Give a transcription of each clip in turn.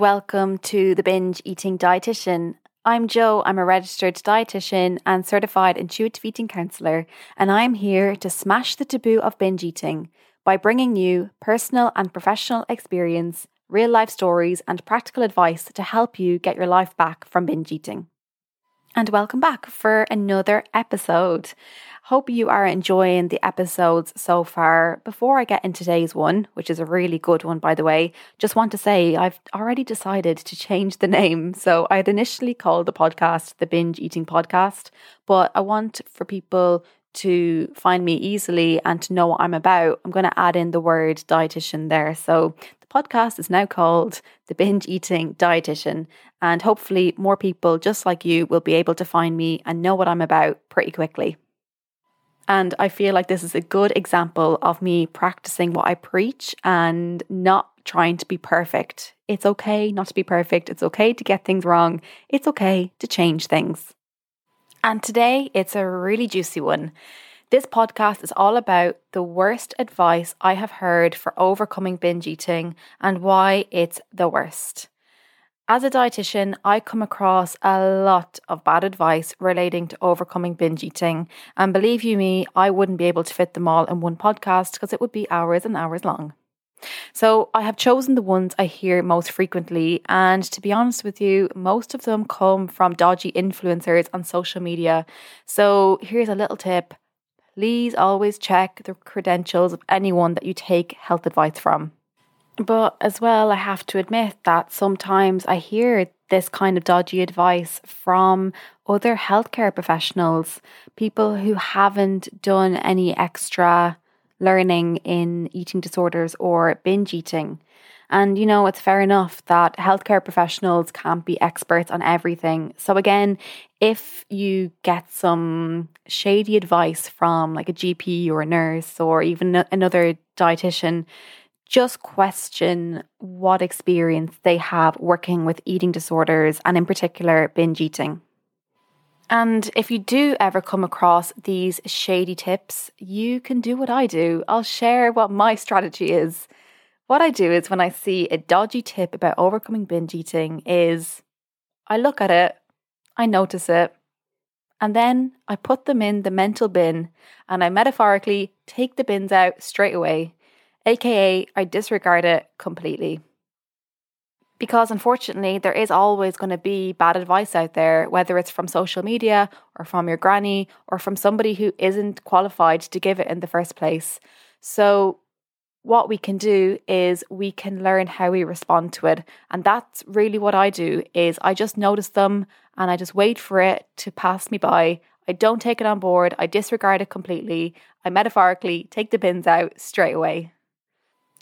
welcome to the Binge Eating Dietitian. I'm Jo. I'm a registered dietitian and certified intuitive eating counselor, and I'm here to smash the taboo of binge eating by bringing you personal and professional experience, real life stories, and practical advice to help you get your life back from binge eating. And welcome back for another episode. Hope you are enjoying the episodes so far. Before I get into today's one, which is a really good one, by the way, just want to say I've already decided to change the name. So I had initially called the podcast the Binge Eating Podcast, but I want for people to find me easily and to know what I'm about, I'm going to add in the word dietitian there. So podcast is now called the Binge Eating Dietitian, and hopefully more people just like you will be able to find me and know what I'm about pretty quickly. And I feel like this is a good example of me practicing what I preach and not trying to be perfect. It's okay not to be perfect. It's okay to get things wrong. It's okay to change things. And today it's a really juicy one. This podcast is all about the worst advice I have heard for overcoming binge eating and why it's the worst. As a dietitian, I come across a lot of bad advice relating to overcoming binge eating. And believe you me, I wouldn't be able to fit them all in one podcast because it would be hours and hours long. So I have chosen the ones I hear most frequently. And to be honest with you, most of them come from dodgy influencers on social media. So here's a little tip please always check the credentials of anyone that you take health advice from. But as well, I have to admit that sometimes I hear this kind of dodgy advice from other healthcare professionals, people who haven't done any extra learning in eating disorders or binge eating. And, you know, it's fair enough that healthcare professionals can't be experts on everything. So, again, if you get some shady advice from like a GP or a nurse or even another dietitian, just question what experience they have working with eating disorders and, in particular, binge eating. And if you do ever come across these shady tips, you can do what I do. I'll share what my strategy is. What I do is when I see a dodgy tip about overcoming binge eating is I look at it, I notice it, and then I put them in the mental bin and I metaphorically take the bins out straight away aka I disregard it completely. Because unfortunately, there is always going to be bad advice out there, whether it's from social media or from your granny or from somebody who isn't qualified to give it in the first place. So, what we can do is we can learn how we respond to it. And that's really what i do is i just notice them and i just wait for it to pass me by. I don't take it on board. I disregard it completely. I metaphorically take the bins out straight away.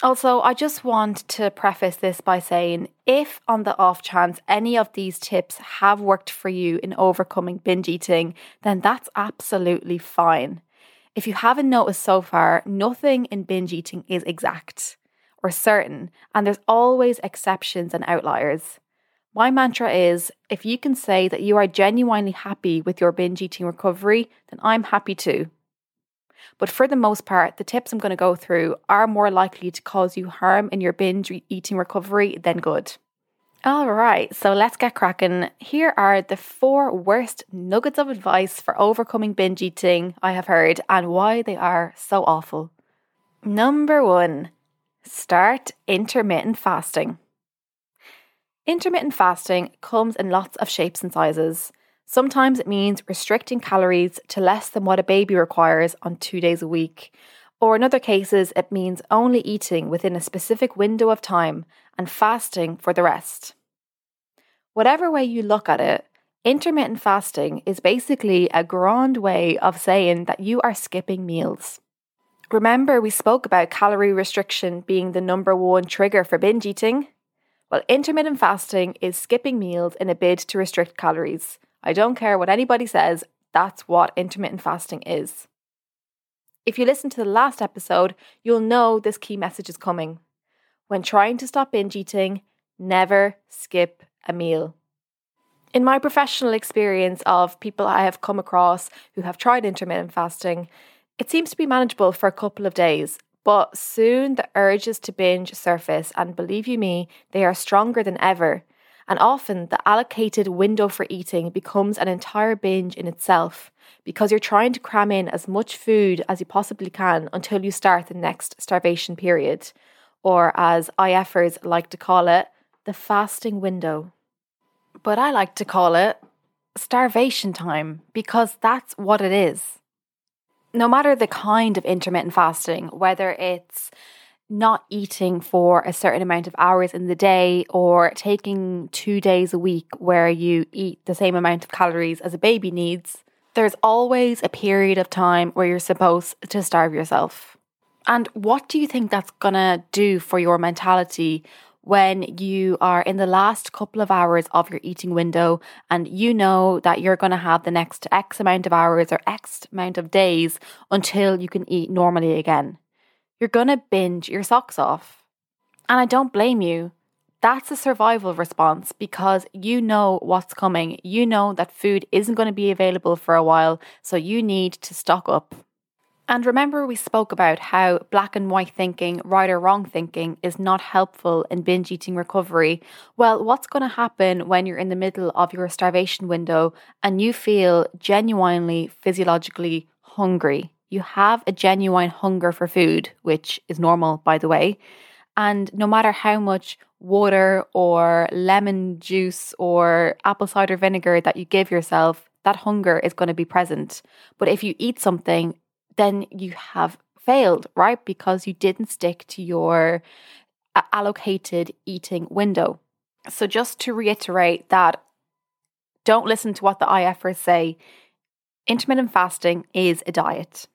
Also, I just want to preface this by saying if, on the off chance, any of these tips have worked for you in overcoming binge eating, then that's absolutely fine. If you haven't noticed so far, nothing in binge eating is exact or certain, and there's always exceptions and outliers. My mantra is if you can say that you are genuinely happy with your binge eating recovery, then I'm happy too. But for the most part, the tips I'm going to go through are more likely to cause you harm in your binge eating recovery than good. All right, so let's get cracking. Here are the four worst nuggets of advice for overcoming binge eating I have heard and why they are so awful. Number one, start intermittent fasting. Intermittent fasting comes in lots of shapes and sizes. Sometimes it means restricting calories to less than what a baby requires on two days a week. Or in other cases, it means only eating within a specific window of time and fasting for the rest. Whatever way you look at it, intermittent fasting is basically a grand way of saying that you are skipping meals. Remember, we spoke about calorie restriction being the number one trigger for binge eating? Well, intermittent fasting is skipping meals in a bid to restrict calories. I don't care what anybody says, that's what intermittent fasting is. If you listen to the last episode, you'll know this key message is coming. When trying to stop binge eating, never skip a meal. In my professional experience of people I have come across who have tried intermittent fasting, it seems to be manageable for a couple of days, But soon the urges to binge surface, and believe you me, they are stronger than ever. And often the allocated window for eating becomes an entire binge in itself because you're trying to cram in as much food as you possibly can until you start the next starvation period, or as IFers like to call it, the fasting window. But I like to call it starvation time because that's what it is. No matter the kind of intermittent fasting, whether it's not eating for a certain amount of hours in the day or taking two days a week where you eat the same amount of calories as a baby needs, there's always a period of time where you're supposed to starve yourself. And what do you think that's gonna do for your mentality when you are in the last couple of hours of your eating window and you know that you're going to have the next X amount of hours or X amount of days until you can eat normally again. You're going to binge your socks off. And I don't blame you. That's a survival response because you know what's coming. You know that food isn't going to be available for a while, so you need to stock up. And remember, we spoke about how black and white thinking, right or wrong thinking, is not helpful in binge eating recovery. Well, what's going to happen when you're in the middle of your starvation window and you feel genuinely physiologically hungry? You have a genuine hunger for food, which is normal, by the way. And no matter how much water or lemon juice or apple cider vinegar that you give yourself, that hunger is going to be present. But if you eat something then you have failed, right? Because you didn't stick to your uh, allocated eating window. So, just to reiterate that, don't listen to what the IFers say. Intermittent fasting is a diet.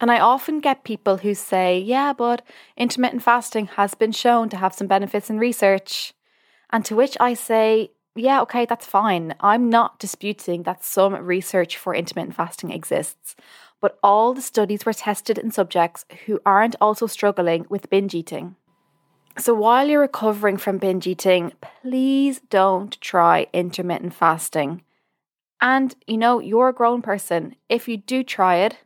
And I often get people who say, yeah, but intermittent fasting has been shown to have some benefits in research. And to which I say, yeah, okay, that's fine. I'm not disputing that some research for intermittent fasting exists but all the studies were tested in subjects who aren't also struggling with binge eating. So while you're recovering from binge eating, please don't try intermittent fasting. And you know, you're a grown person. If you do try it,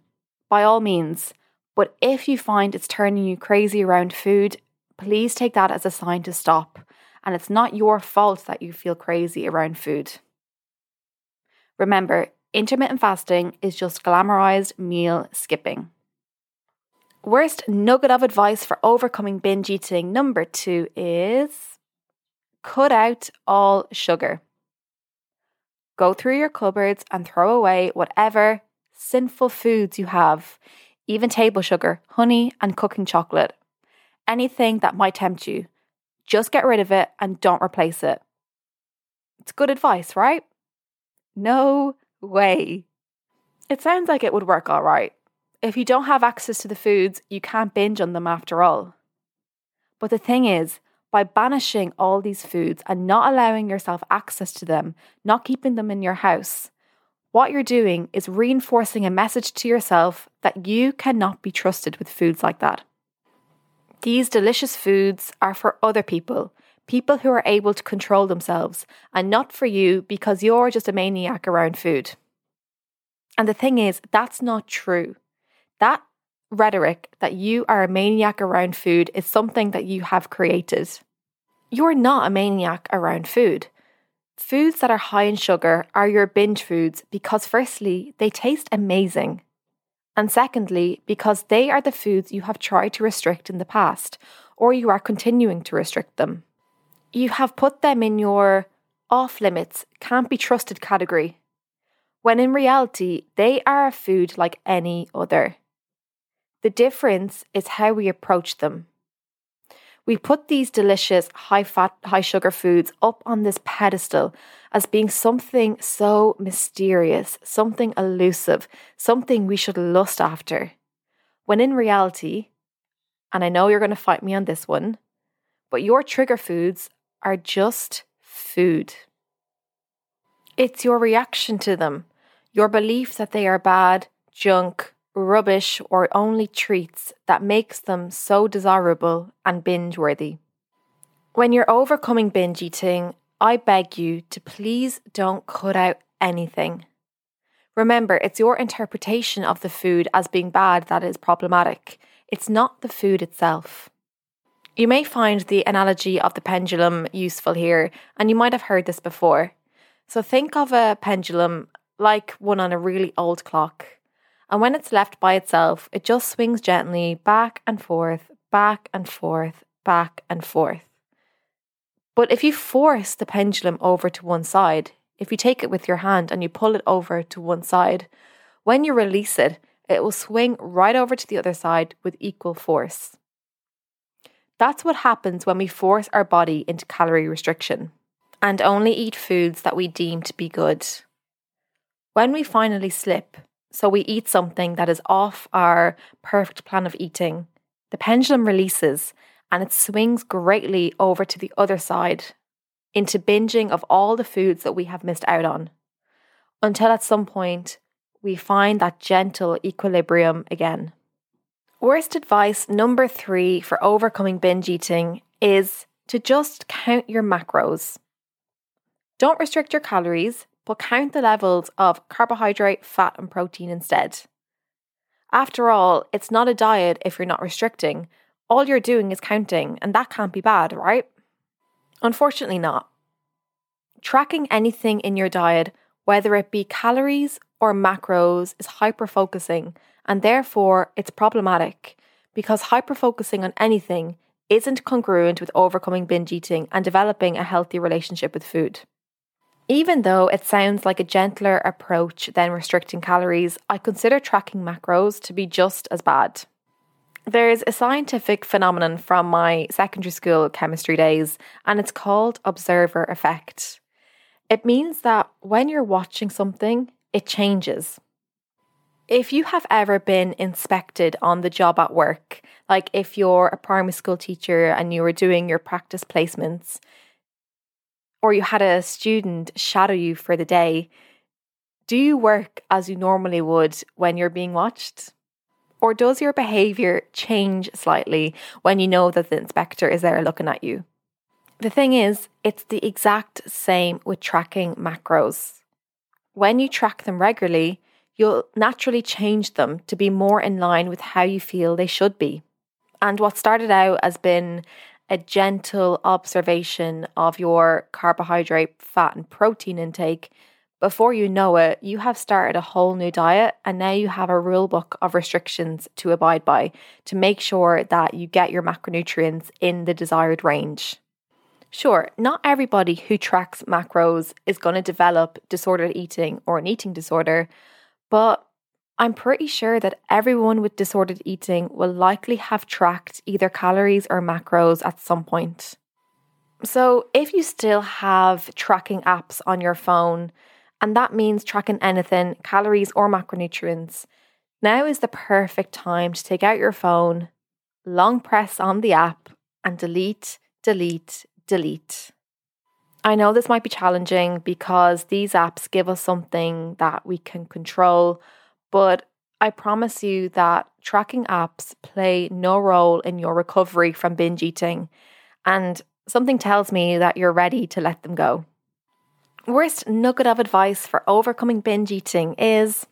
by all means. But if you find it's turning you crazy around food, please take that as a sign to stop. And it's not your fault that you feel crazy around food. Remember, intermittent fasting is just glamorized meal skipping. Worst nugget of advice for overcoming binge eating number two is cut out all sugar. Go through your cupboards and throw away whatever sinful foods you have, even table sugar, honey, and cooking chocolate. Anything that might tempt you. Just get rid of it and don't replace it. It's good advice, right? No way. It sounds like it would work all right. If you don't have access to the foods, you can't binge on them after all. But the thing is, by banishing all these foods and not allowing yourself access to them, not keeping them in your house, what you're doing is reinforcing a message to yourself that you cannot be trusted with foods like that. These delicious foods are for other people, people who are able to control themselves, and not for you because you're just a maniac around food. And the thing is, that's not true. That rhetoric that you are a maniac around food is something that you have created. You're not a maniac around food. Foods that are high in sugar are your binge foods because, firstly, they taste amazing. And secondly, because they are the foods you have tried to restrict in the past, or you are continuing to restrict them you have put them in your off limits, can't be trusted category, when in reality, they are a food like any other. The difference is how we approach them. We put these delicious, high fat, high sugar foods up on this pedestal as being something so mysterious, something elusive, something we should lust after. When in reality, and I know you're going to fight me on this one, but your trigger foods are just food. It's your reaction to them, your belief that they are bad, junk, rubbish, or only treats that makes them so desirable and binge worthy. When you're overcoming binge eating, I beg you to please don't cut out anything. Remember, it's your interpretation of the food as being bad that is problematic. it's not the food itself. You may find the analogy of the pendulum useful here, and you might have heard this before. So think of a pendulum like one on a really old clock. And when it's left by itself, it just swings gently back and forth, back and forth, back and forth. But if you force the pendulum over to one side, if you take it with your hand and you pull it over to one side, when you release it, it will swing right over to the other side with equal force. That's what happens when we force our body into calorie restriction and only eat foods that we deem to be good. When we finally slip, so we eat something that is off our perfect plan of eating, the pendulum releases and it swings greatly over to the other side into binging of all the foods that we have missed out on. Until at some point, we find that gentle equilibrium again. Worst advice number three for overcoming binge eating is to just count your macros. Don't restrict your calories, but count the levels of carbohydrate, fat, and protein instead. After all, it's not a diet if you're not restricting. All you're doing is counting, and that can't be bad, right? Unfortunately, not. Tracking anything in your diet, whether it be calories or macros, is hyper focusing, and therefore it's problematic because hyper focusing on anything isn't congruent with overcoming binge eating and developing a healthy relationship with food. Even though it sounds like a gentler approach than restricting calories, I consider tracking macros to be just as bad. There's a scientific phenomenon from my secondary school chemistry days, and it's called observer effect. It means that when you're watching something, it changes. If you have ever been inspected on the job at work, like if you're a primary school teacher and you were doing your practice placements, or you had a student shadow you for the day, do you work as you normally would when you're being watched? Or does your behaviour change slightly when you know that the inspector is there looking at you? The thing is, it's the exact same with tracking macros. When you track them regularly, you'll naturally change them to be more in line with how you feel they should be. And what started out as being a gentle observation of your carbohydrate, fat, and protein intake, before you know it, you have started a whole new diet and now you have a rule book of restrictions to abide by to make sure that you get your macronutrients in the desired range. Sure, not everybody who tracks macros is going to develop disordered eating or an eating disorder, but I'm pretty sure that everyone with disordered eating will likely have tracked either calories or macros at some point. So, if you still have tracking apps on your phone, and that means tracking anything, calories or macronutrients, now is the perfect time to take out your phone, long press on the app, and delete, delete, delete. I know this might be challenging because these apps give us something that we can control but I promise you that tracking apps play no role in your recovery from binge eating, and something tells me that you're ready to let them go. Worst nugget of advice for overcoming binge eating is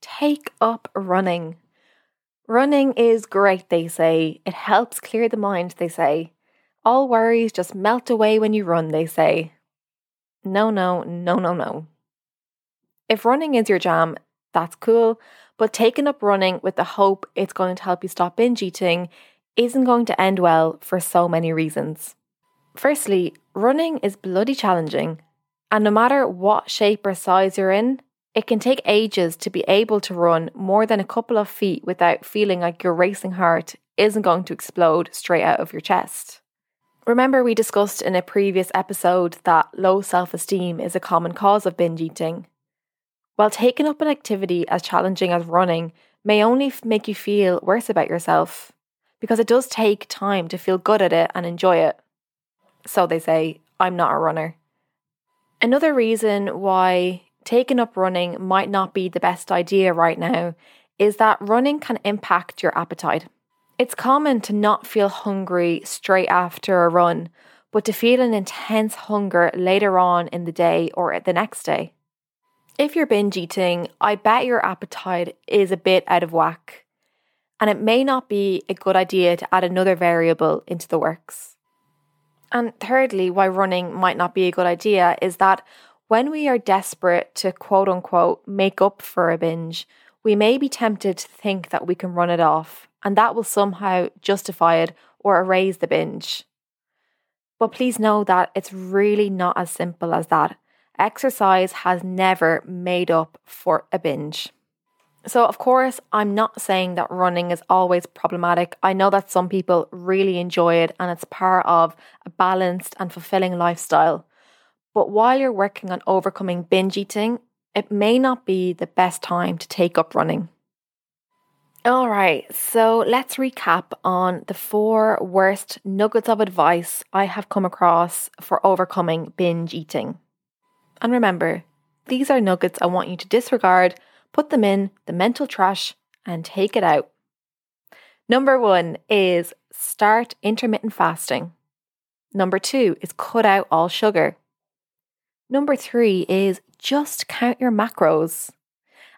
take up running. Running is great, they say. It helps clear the mind, they say. All worries just melt away when you run, they say. No, no, no, no, no. If running is your jam, that's cool. But taking up running with the hope it's going to help you stop binge eating isn't going to end well for so many reasons. Firstly, running is bloody challenging, and no matter what shape or size you're in, it can take ages to be able to run more than a couple of feet without feeling like your racing heart isn't going to explode straight out of your chest. Remember, we discussed in a previous episode that low self esteem is a common cause of binge eating. While taking up an activity as challenging as running may only make you feel worse about yourself, because it does take time to feel good at it and enjoy it. So they say, I'm not a runner. Another reason why taking up running might not be the best idea right now is that running can impact your appetite. It's common to not feel hungry straight after a run, but to feel an intense hunger later on in the day or the next day. If you're binge eating, I bet your appetite is a bit out of whack. and it may not be a good idea to add another variable into the works. And thirdly, why running might not be a good idea is that when we are desperate to quote unquote make up for a binge, we may be tempted to think that we can run it off, and that will somehow justify it or erase the binge. But please know that it's really not as simple as that. Exercise has never made up for a binge. So, of course, I'm not saying that running is always problematic. I know that some people really enjoy it and it's part of a balanced and fulfilling lifestyle. But while you're working on overcoming binge eating, it may not be the best time to take up running. All right, so let's recap on the four worst nuggets of advice I have come across for overcoming binge eating. And remember, these are nuggets I want you to disregard put them in the mental trash, and take it out. Number one is start intermittent fasting. Number two is cut out all sugar. Number three is just count your macros.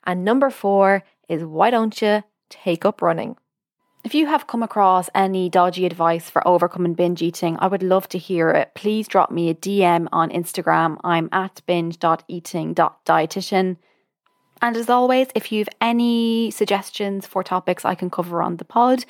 And number four is why don't you take up running? If you have come across any dodgy advice for overcoming binge eating, I would love to hear it. Please drop me a DM on Instagram. I'm at binge.eating.dietitian. And as always, if you've any suggestions for topics I can cover on the pod,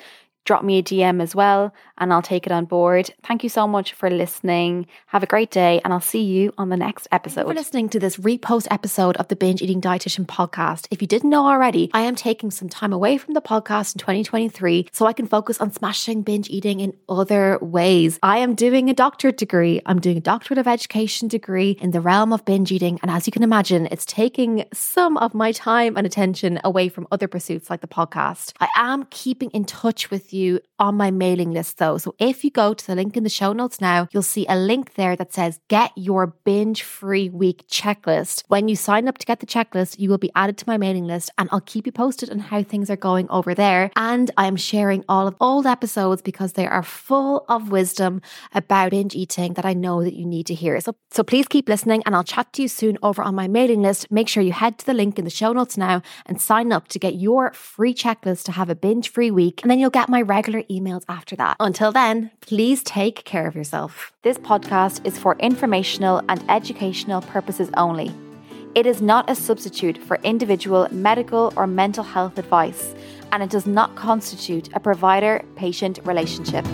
drop me a DM as well and I'll take it on board. Thank you so much for listening. Have a great day and I'll see you on the next episode. for listening to this repost episode of the Binge Eating Dietitian podcast. If you didn't know already, I am taking some time away from the podcast in 2023 so I can focus on smashing binge eating in other ways. I am doing a doctorate degree. I'm doing a doctorate of education degree in the realm of binge eating. And as you can imagine, it's taking some of my time and attention away from other pursuits like the podcast. I am keeping in touch you on my mailing list though. So if you go to the link in the show notes now, you'll see a link there that says get your binge free week checklist. When you sign up to get the checklist, you will be added to my mailing list and I'll keep you posted on how things are going over there. And I am sharing all of old episodes because they are full of wisdom about binge eating that I know that you need to hear. So, so please keep listening and I'll chat to you soon over on my mailing list. Make sure you head to the link in the show notes now and sign up to get your free checklist to have a binge free week. And then you'll get my regular emails after that. Until then, please take care of yourself. This podcast is for informational and educational purposes only. It is not a substitute for individual medical or mental health advice, and it does not constitute a provider patient relationship.